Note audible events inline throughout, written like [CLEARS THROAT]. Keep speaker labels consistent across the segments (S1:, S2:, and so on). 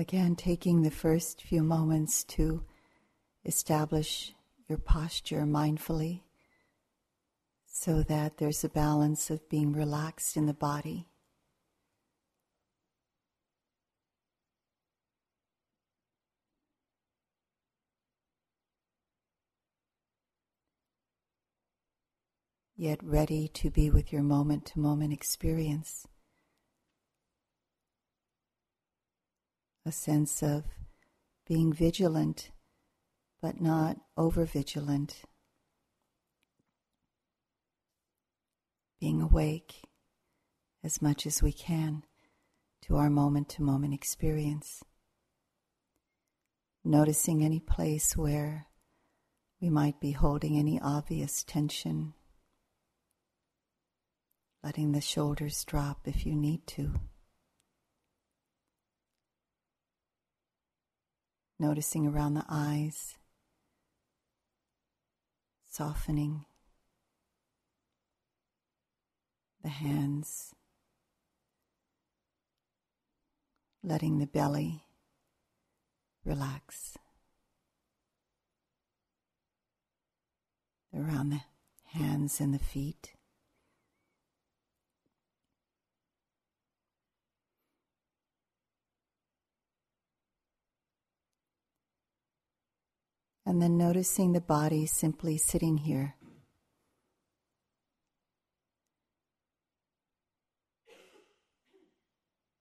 S1: Again, taking the first few moments to establish your posture mindfully so that there's a balance of being relaxed in the body. Yet ready to be with your moment to moment experience. A sense of being vigilant but not over vigilant. Being awake as much as we can to our moment to moment experience. Noticing any place where we might be holding any obvious tension. Letting the shoulders drop if you need to. Noticing around the eyes softening the hands, letting the belly relax around the hands and the feet. And then noticing the body simply sitting here.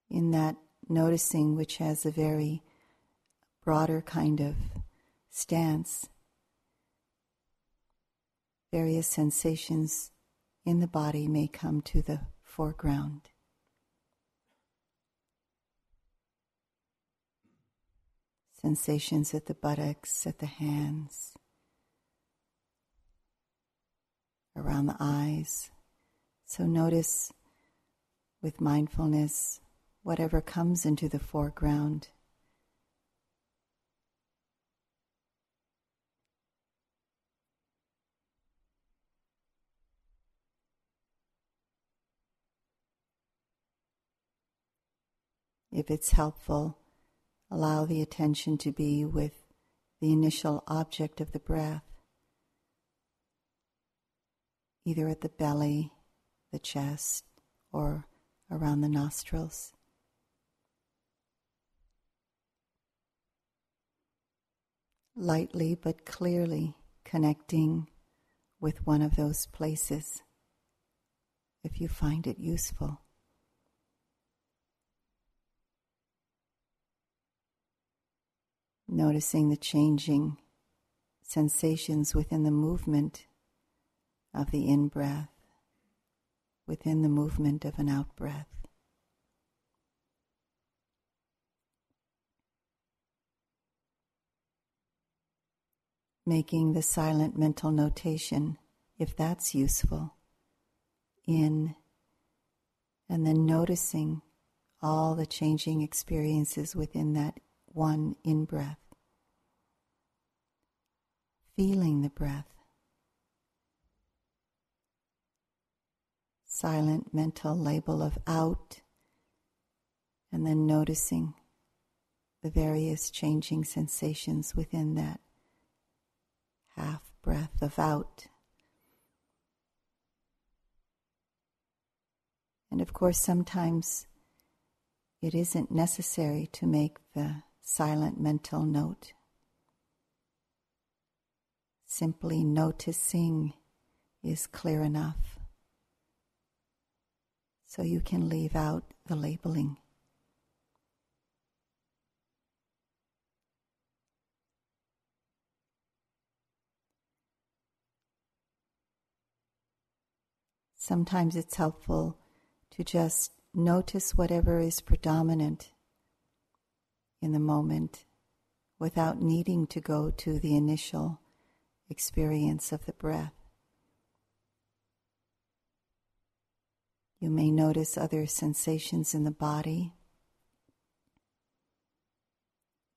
S1: In that noticing, which has a very broader kind of stance, various sensations in the body may come to the foreground. Sensations at the buttocks, at the hands, around the eyes. So notice with mindfulness whatever comes into the foreground. If it's helpful, Allow the attention to be with the initial object of the breath, either at the belly, the chest, or around the nostrils. Lightly but clearly connecting with one of those places if you find it useful. Noticing the changing sensations within the movement of the in breath, within the movement of an out breath. Making the silent mental notation, if that's useful, in, and then noticing all the changing experiences within that one in breath. Feeling the breath. Silent mental label of out, and then noticing the various changing sensations within that half breath of out. And of course, sometimes it isn't necessary to make the silent mental note. Simply noticing is clear enough. So you can leave out the labeling. Sometimes it's helpful to just notice whatever is predominant in the moment without needing to go to the initial experience of the breath. You may notice other sensations in the body,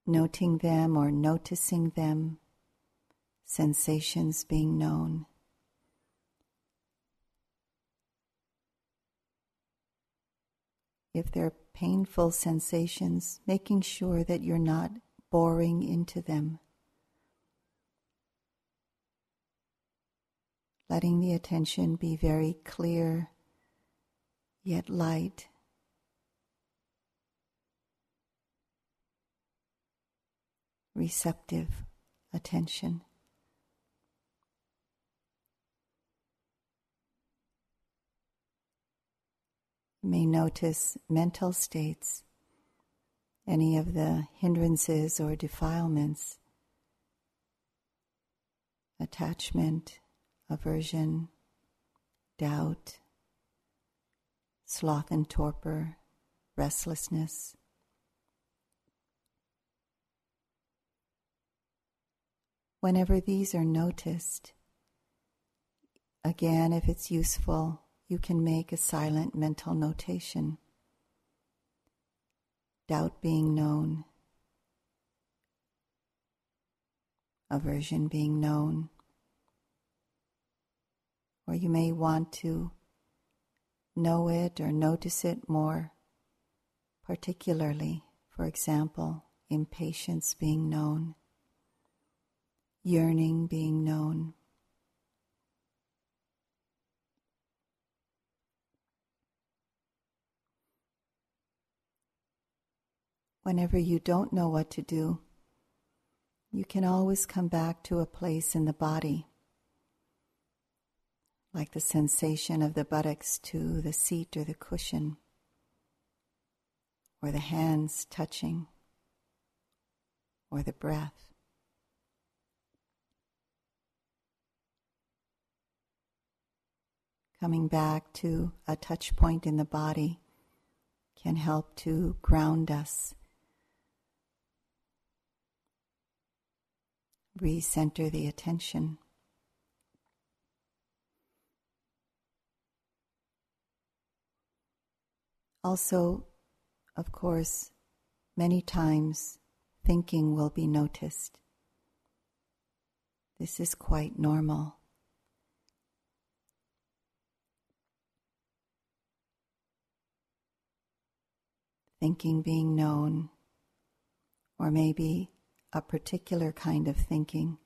S1: noting them or noticing them, sensations being known. If they're painful sensations, making sure that you're not boring into them. Letting the attention be very clear yet light. Receptive attention. May notice mental states, any of the hindrances or defilements, attachment, aversion, doubt, sloth and torpor, restlessness. Whenever these are noticed, again, if it's useful, you can make a silent mental notation. Doubt being known, aversion being known, or you may want to know it or notice it more particularly, for example, impatience being known, yearning being known. Whenever you don't know what to do, you can always come back to a place in the body, like the sensation of the buttocks to the seat or the cushion, or the hands touching, or the breath. Coming back to a touch point in the body can help to ground us recenter the attention. Also, of course, many times thinking will be noticed. This is quite normal. Thinking being known, or maybe a particular kind of thinking,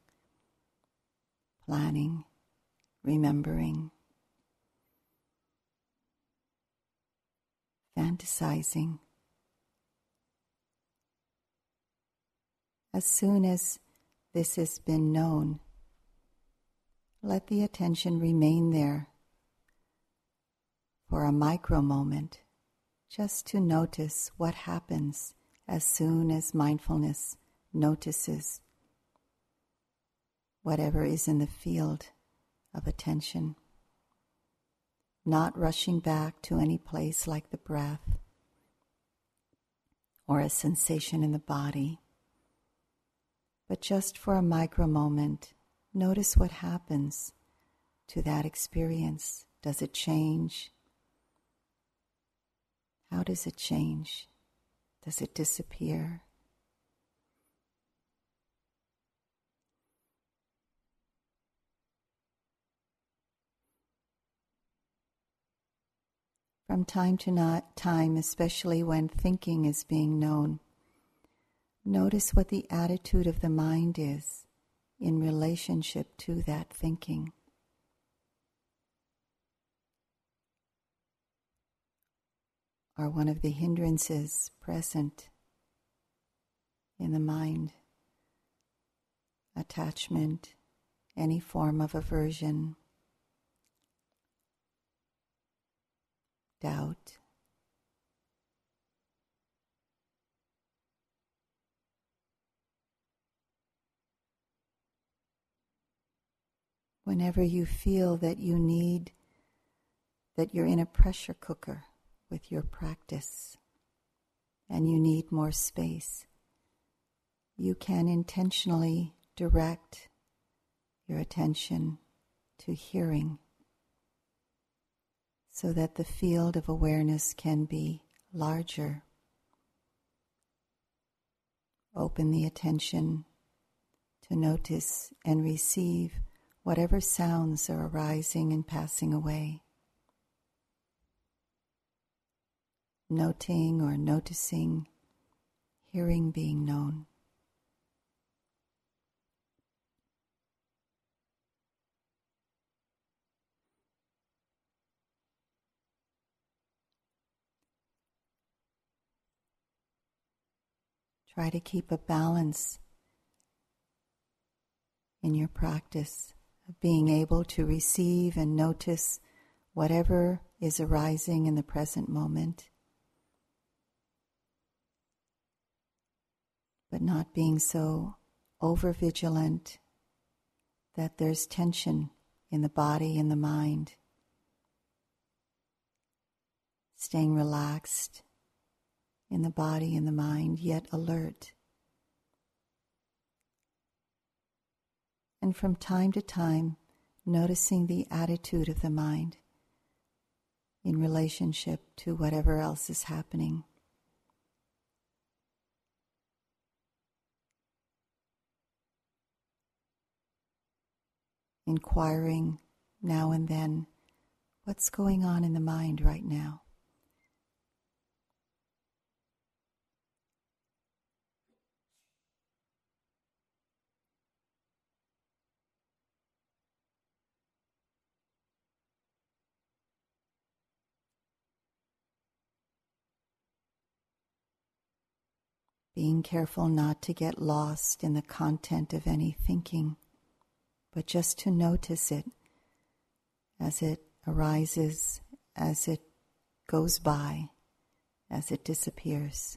S1: planning, remembering, fantasizing. As soon as this has been known, let the attention remain there for a micro moment, just to notice what happens as soon as mindfulness notices whatever is in the field of attention, not rushing back to any place like the breath or a sensation in the body, but just for a micro moment, notice what happens to that experience. Does it change? How does it change? Does it disappear? From time to not time, especially when thinking is being known. Notice what the attitude of the mind is in relationship to that thinking. Are one of the hindrances present in the mind? Attachment, any form of aversion, doubt. Whenever you feel that you need, that you're in a pressure cooker with your practice and you need more space, you can intentionally direct your attention to hearing so that the field of awareness can be larger. Open the attention to notice and receive whatever sounds are arising and passing away. noting or noticing, hearing being known. Try to keep a balance in your practice of being able to receive and notice whatever is arising in the present moment, but not being so over vigilant that there's tension in the body and the mind. Staying relaxed in the body and the mind, yet alert. And from time to time, noticing the attitude of the mind in relationship to whatever else is happening. Inquiring now and then, what's going on in the mind right now? Being careful not to get lost in the content of any thinking, but just to notice it as it arises, as it goes by, as it disappears.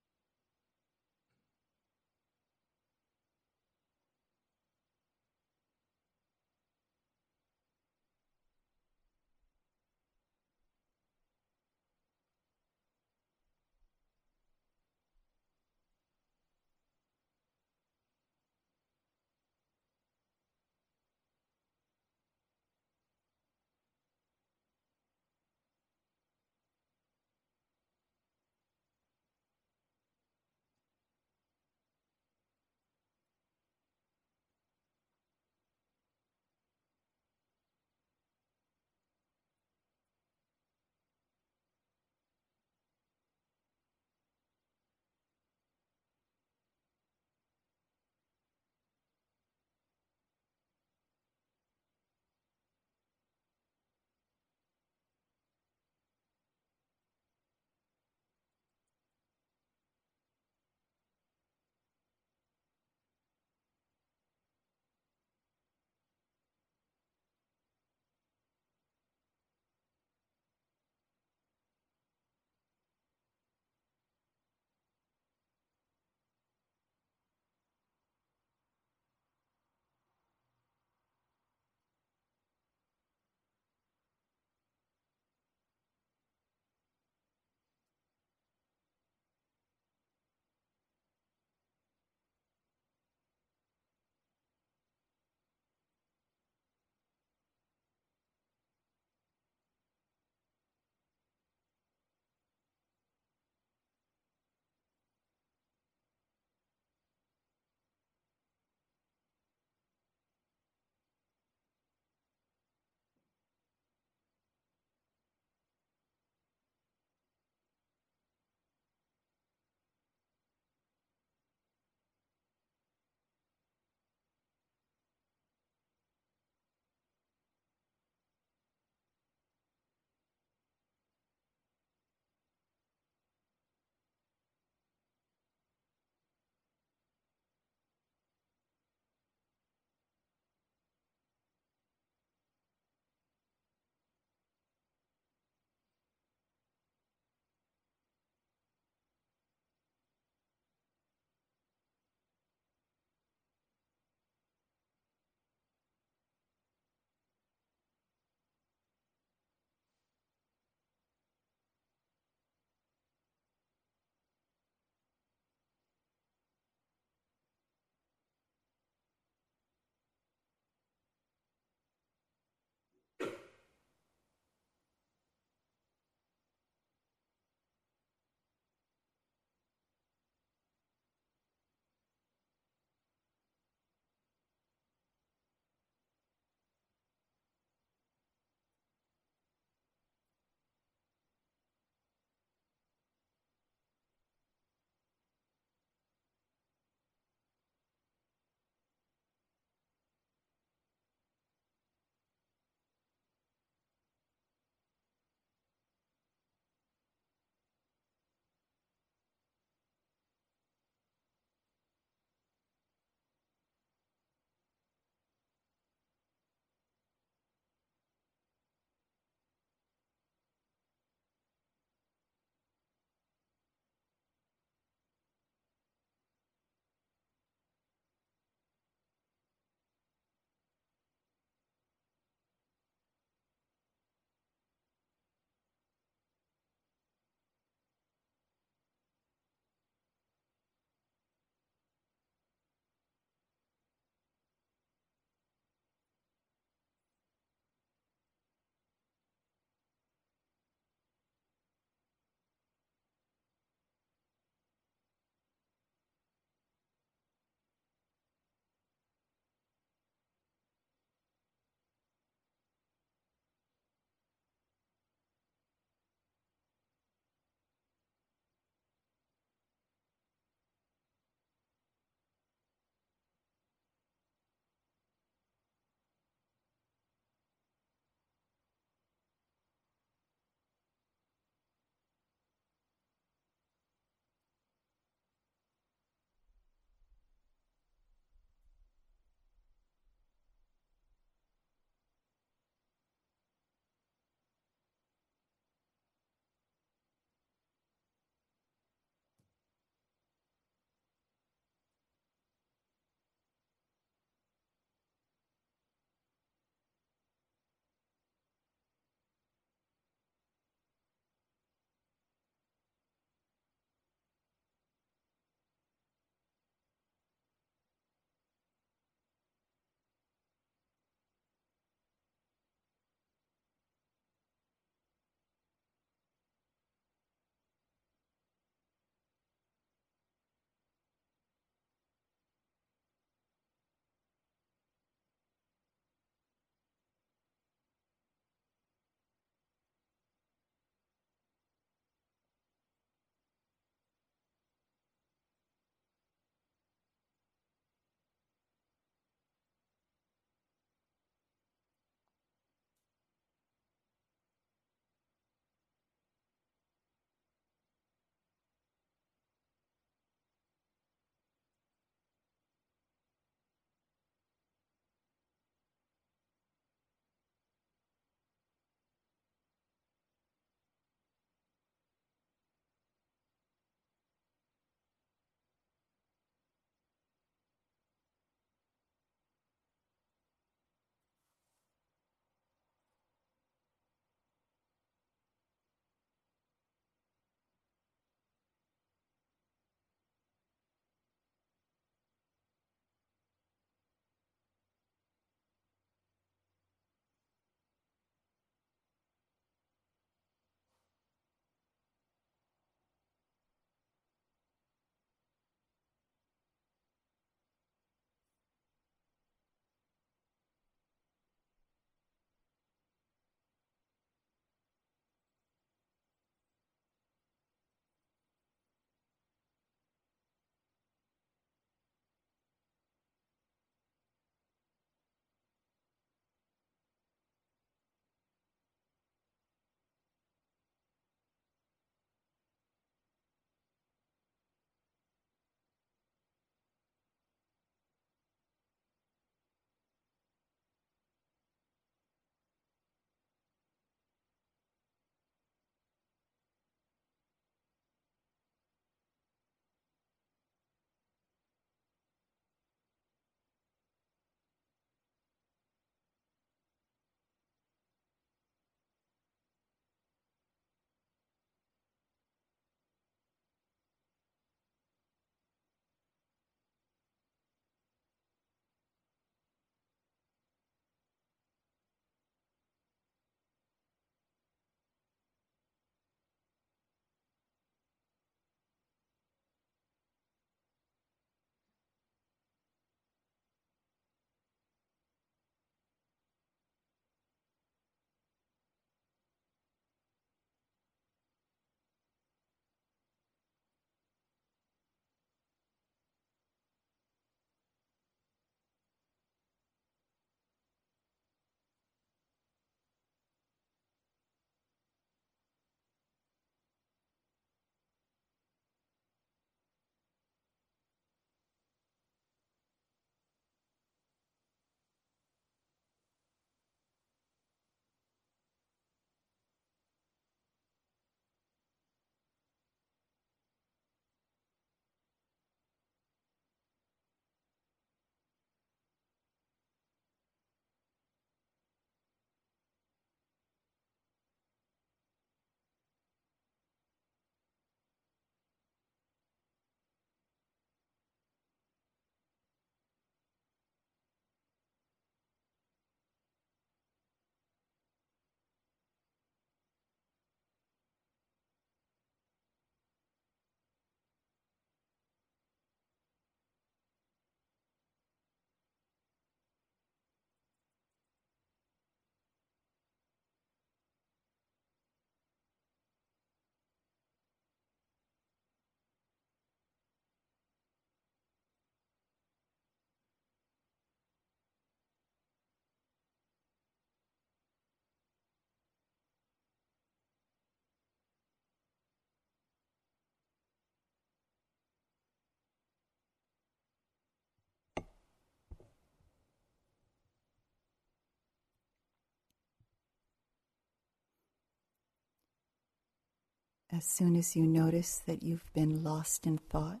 S1: As soon as you notice that you've been lost in thought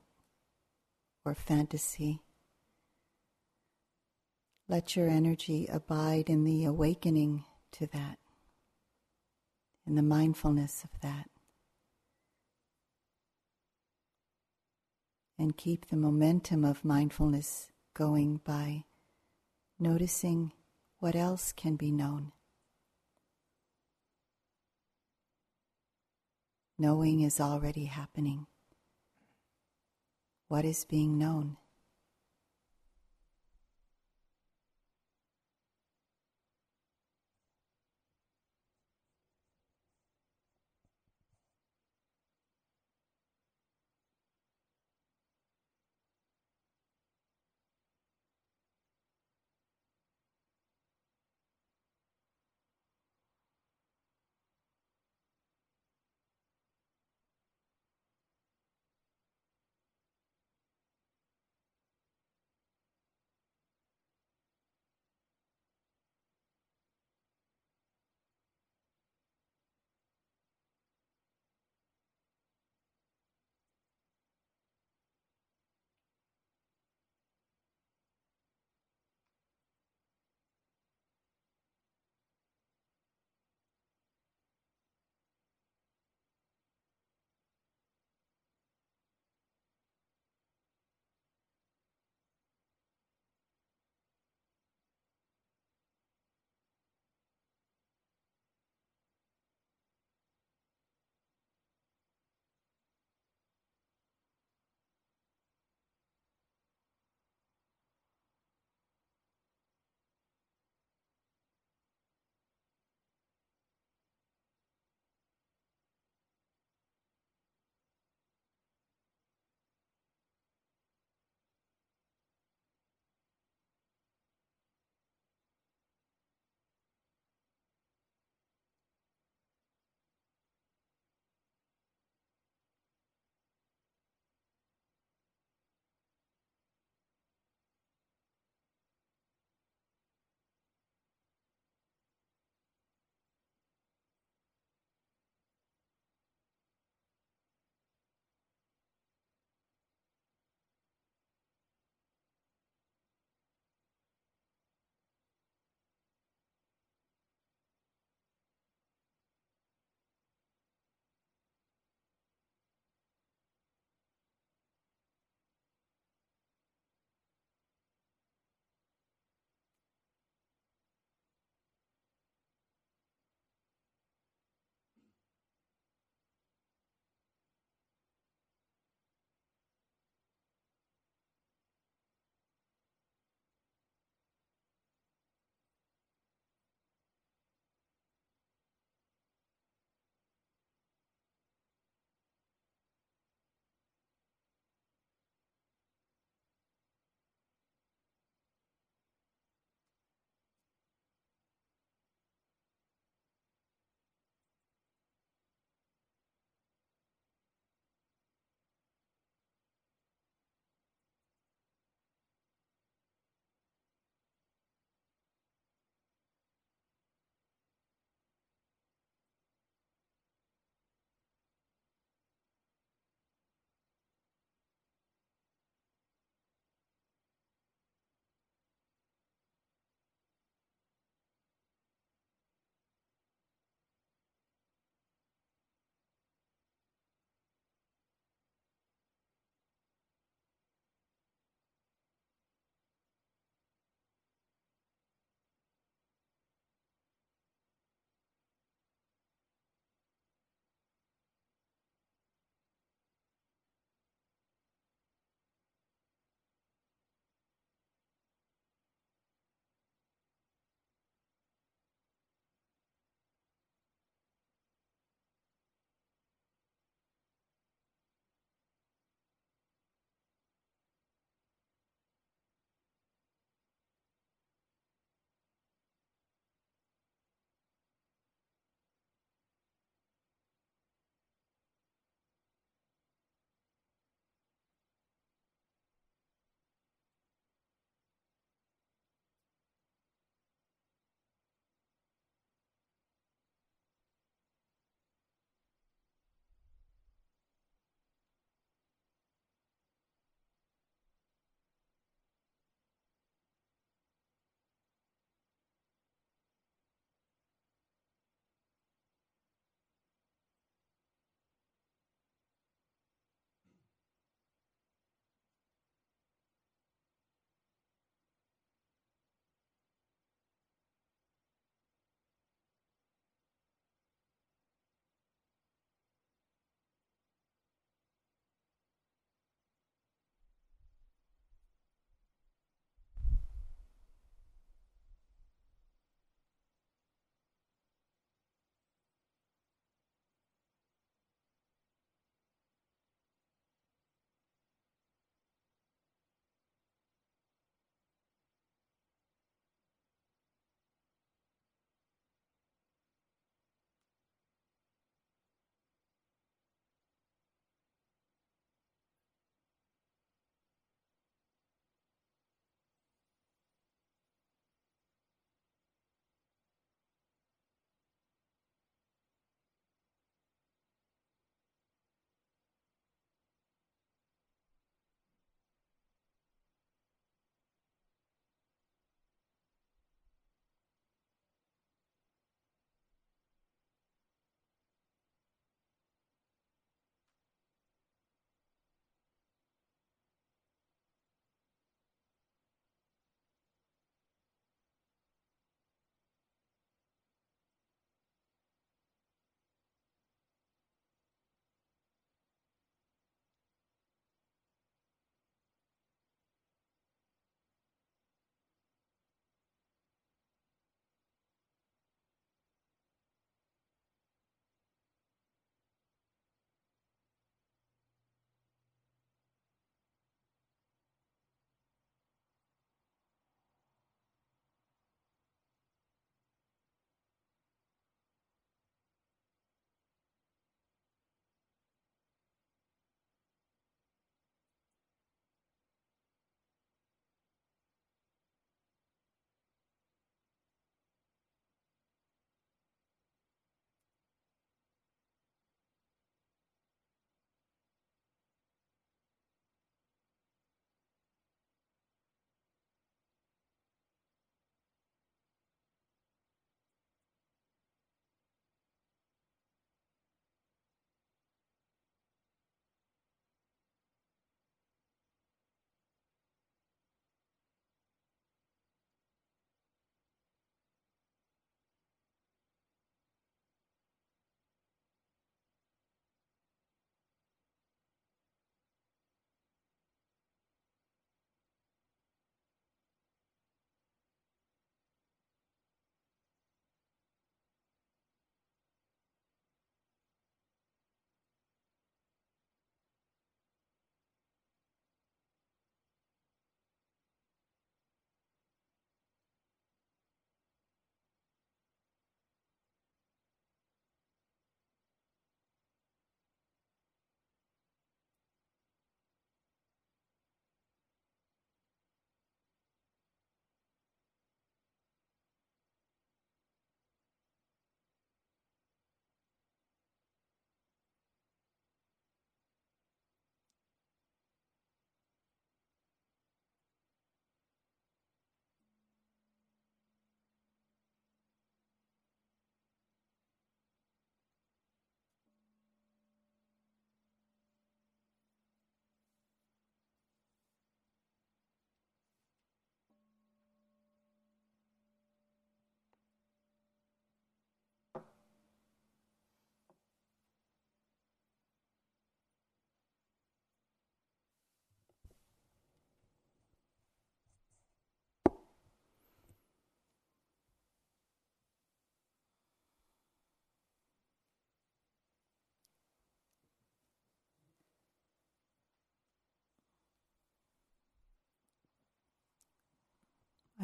S1: or fantasy, let your energy abide in the awakening to that, in the mindfulness of that. And keep the momentum of mindfulness going by noticing what else can be known. Knowing is already happening. What is being known?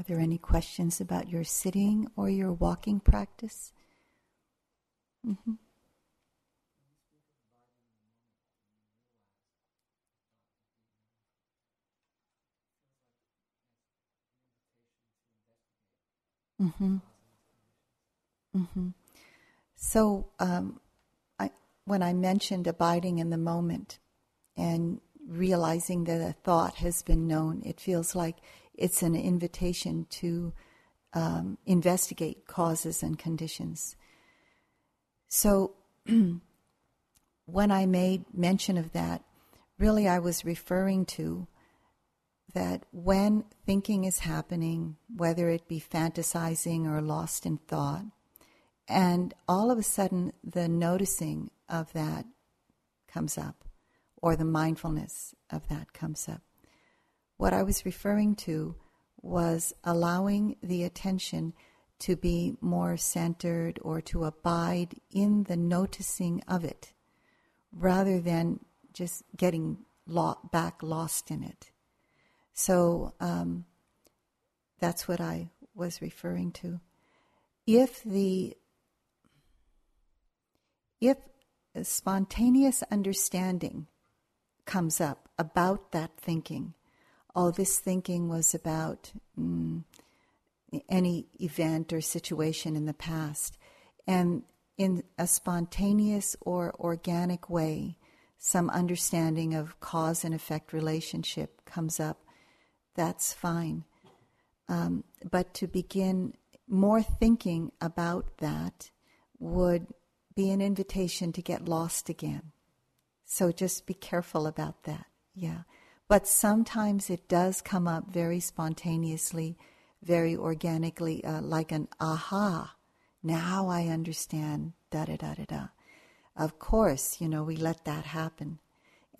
S1: Are there any questions about your sitting or your walking practice? Mm-hmm. Mm-hmm. Mm-hmm. So, um, I, when I mentioned abiding in the moment and realizing that a thought has been known, it feels like it's an invitation to um, investigate causes and conditions. So, [CLEARS THROAT] when I made mention of that, really I was referring to that when thinking is happening, whether it be fantasizing or lost in thought, and all of a sudden the noticing of that comes up, or the mindfulness of that comes up. What I was referring to was allowing the attention to be more centered or to abide in the noticing of it rather than just getting lo- back lost in it. So um, that's what I was referring to. If the if spontaneous understanding comes up about that thinking, oh, this thinking was about mm, any event or situation in the past, and in a spontaneous or organic way, some understanding of cause and effect relationship comes up, that's fine. Um, but to begin more thinking about that would be an invitation to get lost again. So just be careful about that. Yeah. But sometimes it does come up very spontaneously, very organically, uh, like an aha. Now I understand, da da da da da. Of course, you know, we let that happen.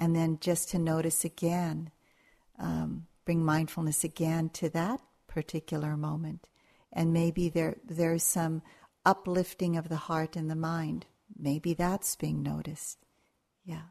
S1: And then just to notice again, um, bring mindfulness again to that particular moment. And maybe there there's some uplifting of the heart and the mind. Maybe that's being noticed. Yeah.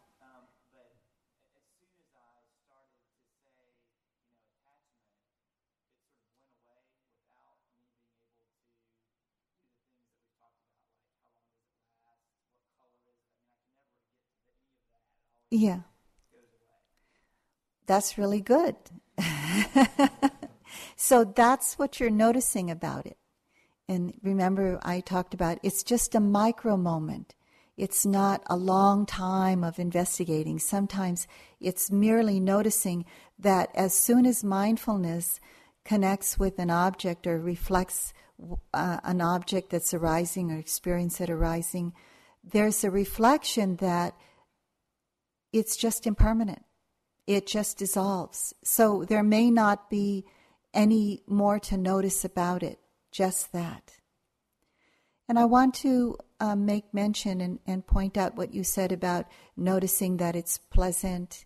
S1: Yeah. That's really good. [LAUGHS] so that's what you're noticing about it. And remember, I talked about it's just a micro moment. It's not a long time of investigating. Sometimes it's merely noticing that as soon as mindfulness connects with an object or reflects uh, an object that's arising or experience that arising, there's a reflection that it's just impermanent. It just dissolves. So there may not be any more to notice about it, just that. And I want to um, make mention and, and point out what you said about noticing that it's pleasant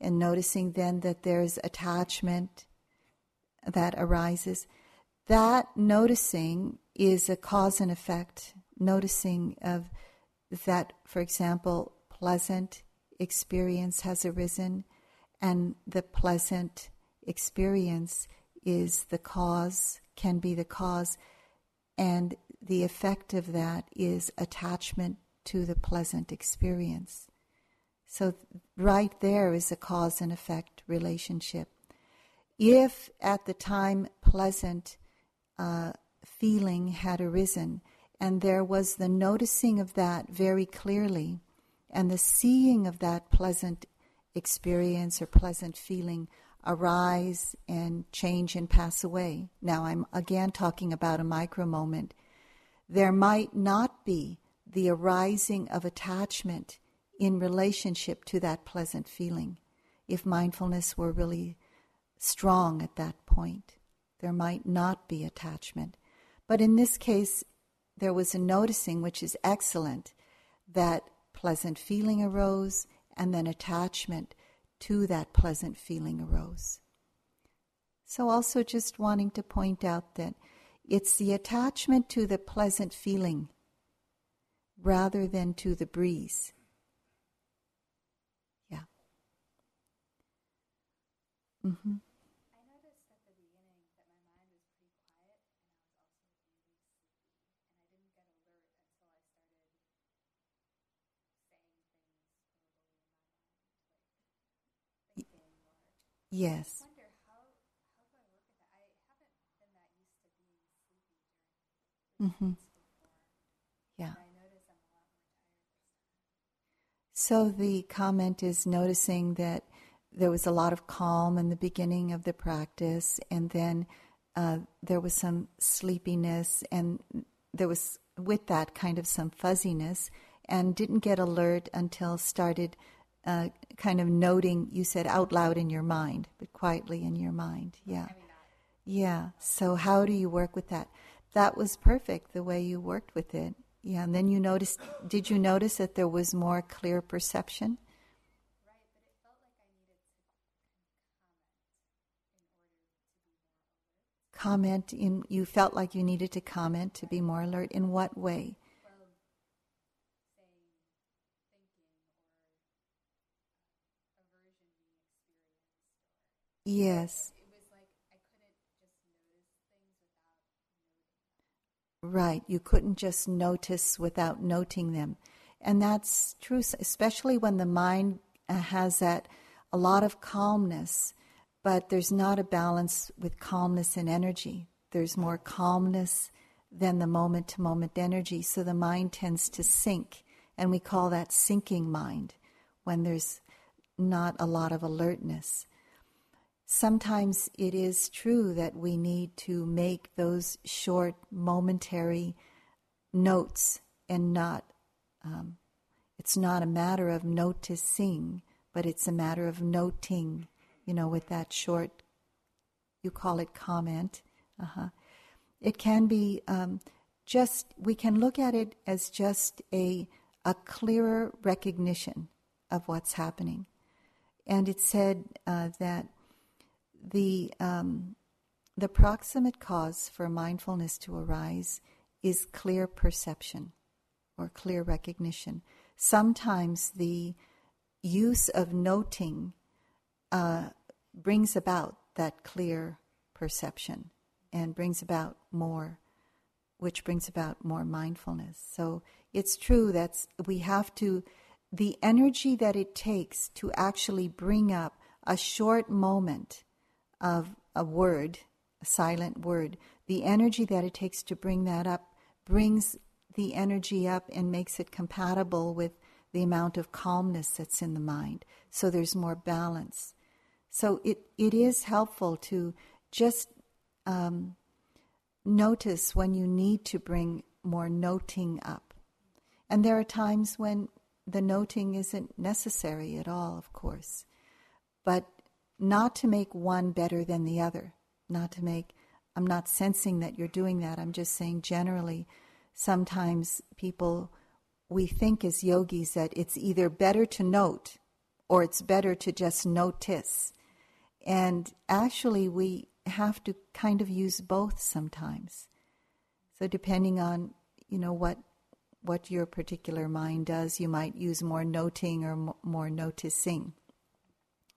S1: and noticing then that there's attachment that arises. That noticing is a cause and effect, noticing of that, for example, pleasant experience has arisen, and the pleasant experience is the cause, can be the cause, and the effect of that is attachment to the pleasant experience. So, right there is a cause and effect relationship. If at the time pleasant uh, feeling had arisen, and there was the noticing of that very clearly, and the seeing of that pleasant experience or pleasant feeling arise and change and pass away. Now, I'm again talking about a micro moment there might not be the arising of attachment in relationship to that pleasant feeling if mindfulness were really strong at that point. There might not be attachment. But in this case, there was a noticing, which is excellent, that pleasant feeling arose, and then attachment to that pleasant feeling arose. So, also just wanting to point out that it's the attachment to the pleasant feeling rather than to the breeze. Yeah. Mm-hmm. Yes. Mm-hmm. Yeah. So the comment is noticing that there was a lot of calm in the beginning of the practice, and then uh, there was some sleepiness, and there was with that kind of some fuzziness, and didn't get alert until started uh, kind of noting, you said out loud in your mind, but quietly in your mind. Yeah. Yeah. So, how do you work with that? That was perfect the way you worked with it. Yeah. And then you noticed, did you notice that there was more clear perception? comment in you felt like you needed to comment to be more alert in what way Yes. Right, you couldn't just notice without noting them. And that's true, especially when the mind uh, has that a lot of calmness, but there's not a balance with calmness and energy. There's more calmness than the moment to moment energy, so the mind tends to sink, and we call that sinking mind when there's not a lot of alertness sometimes it is true that we need to make those short, momentary notes and not, um, it's not a matter of noticing, but it's a matter of noting, you know, with that short, you call it comment. Uh-huh. It can be um, just, we can look at it as just a, a clearer recognition of what's happening. And it said uh, that the um, the proximate cause for mindfulness to arise is clear perception or clear recognition. Sometimes the use of noting uh, brings about that clear perception and brings about more, which brings about more mindfulness. So it's true that we have to, the energy that it takes to actually bring up a short moment of a word, a silent word, the energy that it takes to bring that up brings the energy up and makes it compatible with the amount of calmness that's in the mind. So there's more balance. So it, it is helpful to just um, notice when you need to bring more noting up. And there are times when the noting isn't necessary at all, of course. But not to make one better than the other, not to make, I'm not sensing that you're doing that. I'm just saying generally, sometimes people, we think as yogis that it's either better to note or it's better to just notice. And actually, we have to kind of use both sometimes. So depending on, you know, what what your particular mind does, you might use more noting or more noticing.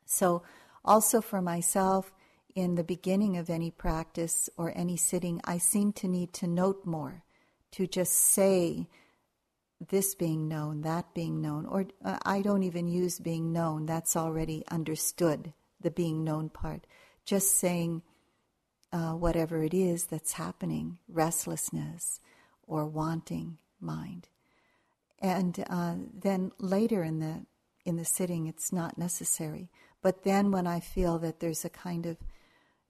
S1: So also, for myself, in the beginning of any practice or any sitting, I seem to need to note more, to just say this being known, that being known, or uh, I don't even use being known, that's already understood, the being known part. Just saying uh, whatever it is that's happening, restlessness or wanting mind. And uh, then later in the in the sitting, it's not necessary. But then when I feel that there's a kind of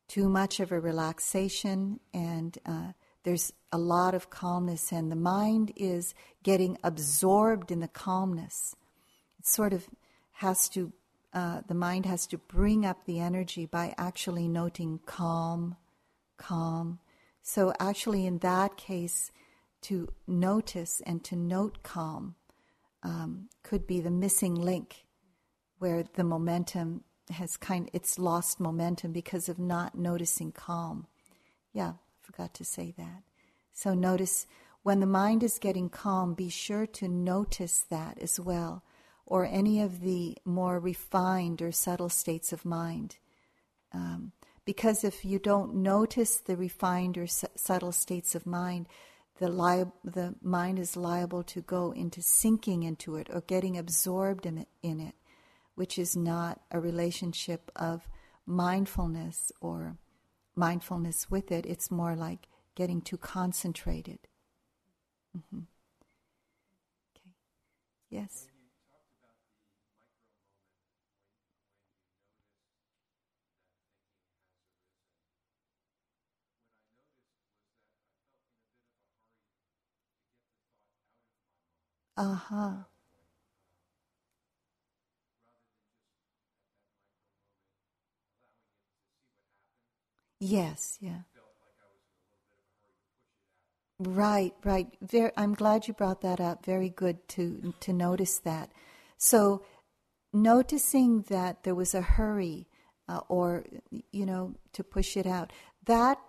S1: too much of a relaxation and uh, there's a lot of calmness and the mind is getting absorbed in the calmness, it sort of has to, uh, the mind has to bring up the energy by actually noting calm, calm. So actually in that case, to notice and to note calm um, could be the missing link where the momentum has kind it's lost momentum because of not noticing calm. Yeah, I forgot to say that. So notice when the mind is getting calm, be sure to notice that as well, or any of the more refined or subtle states of mind. Um, because if you don't notice the refined or su- subtle states of mind, the, li- the mind is liable to go into sinking into it or getting absorbed in it, in it, which is not a relationship of mindfulness or mindfulness with it. It's more like getting too concentrated. Mm-hmm. Okay. Yes. Uh huh. Yes, yeah. Right, right. Very, I'm glad you brought that up. Very good to to notice that. So, noticing that there was a hurry, uh, or you know, to push it out. That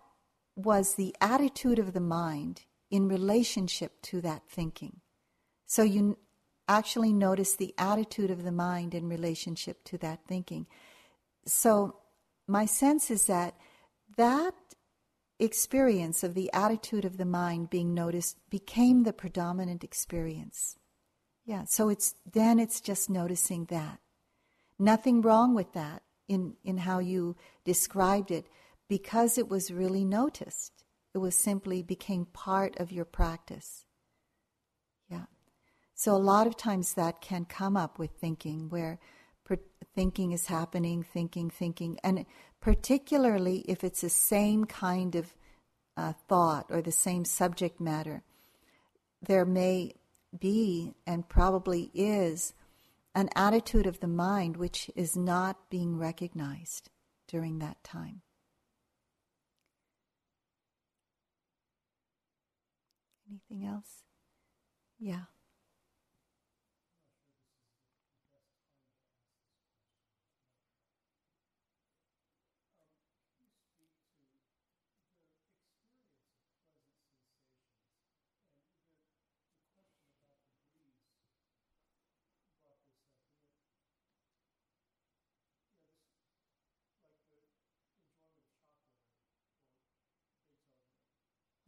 S1: was the attitude of the mind in relationship to that thinking. So you actually notice the attitude of the mind in relationship to that thinking. So my sense is that that experience of the attitude of the mind being noticed became the predominant experience. Yeah, so it's then it's just noticing that. Nothing wrong with that in, in how you described it because it was really noticed. It was simply became part of your practice. Yeah. So a lot of times that can come up with thinking where thinking is happening, thinking, thinking, and particularly if it's the same kind of uh, thought or the same subject matter, there may be and probably is an attitude of the mind which is not being recognized during that time. Anything else? Yeah.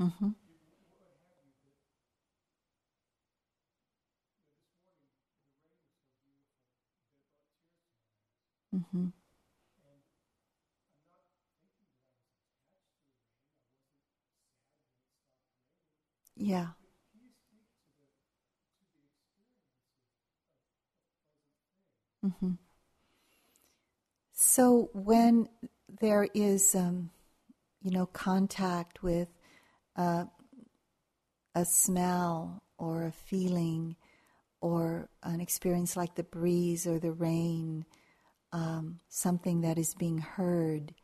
S1: Mm-hmm. Mm-hmm. Yeah. Mm-hmm. So when there is, um, you know, contact with uh, a smell or a feeling or an experience like the breeze or the rain, um, something that is being heard.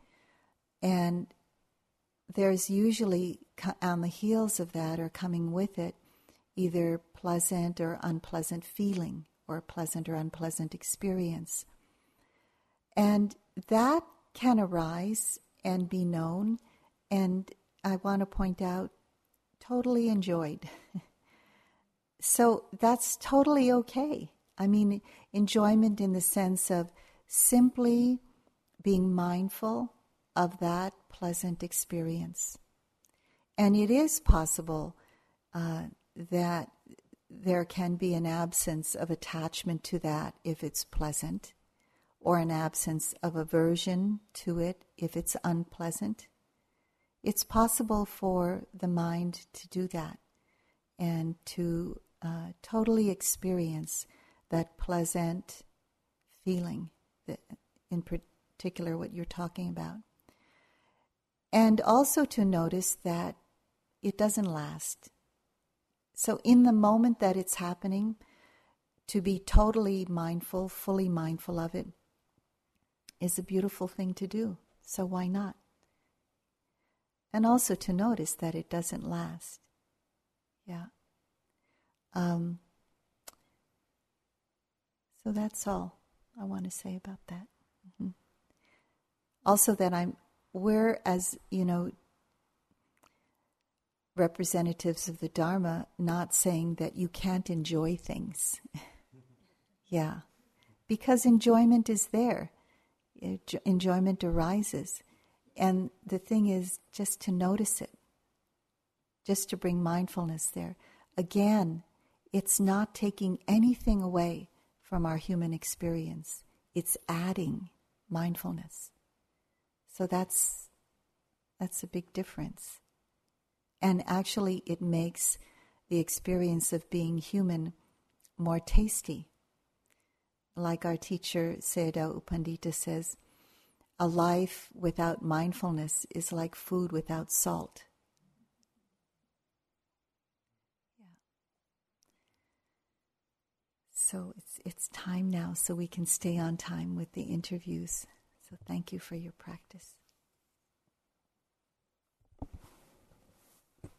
S1: And there's usually on the heels of that or coming with it either pleasant or unpleasant feeling or pleasant or unpleasant experience. And that can arise and be known. And I want to point out, totally enjoyed. [LAUGHS] so that's totally okay. I mean, enjoyment in the sense of simply being mindful of that pleasant experience. And it is possible uh, that there can be an absence of attachment to that if it's pleasant, or an absence of aversion to it if it's unpleasant. It's possible for the mind to do that and to uh, totally experience that pleasant feeling, that in particular, what you're talking about. And also to notice that it doesn't last. So, in the moment that it's happening, to be totally mindful, fully mindful of it, is a beautiful thing to do. So, why not? And also to notice that it doesn't last. Yeah. Um, So that's all I want to say about that. Mm-hmm. Also, that I'm, we're as, you know, representatives of the Dharma, not saying that you can't enjoy things. [LAUGHS] yeah, because enjoyment is there, enjoyment arises. And the thing is just to notice it, just to bring mindfulness there. Again, it's not taking anything away from our human experience, it's adding mindfulness. So that's, that's a big difference. And actually, it makes the experience of being human more tasty. Like our teacher, Sayadaw U Pandita, says, a life without mindfulness is like food without salt. Yeah. So it's, it's time now so we can stay on time with the interviews. So thank you for your practice.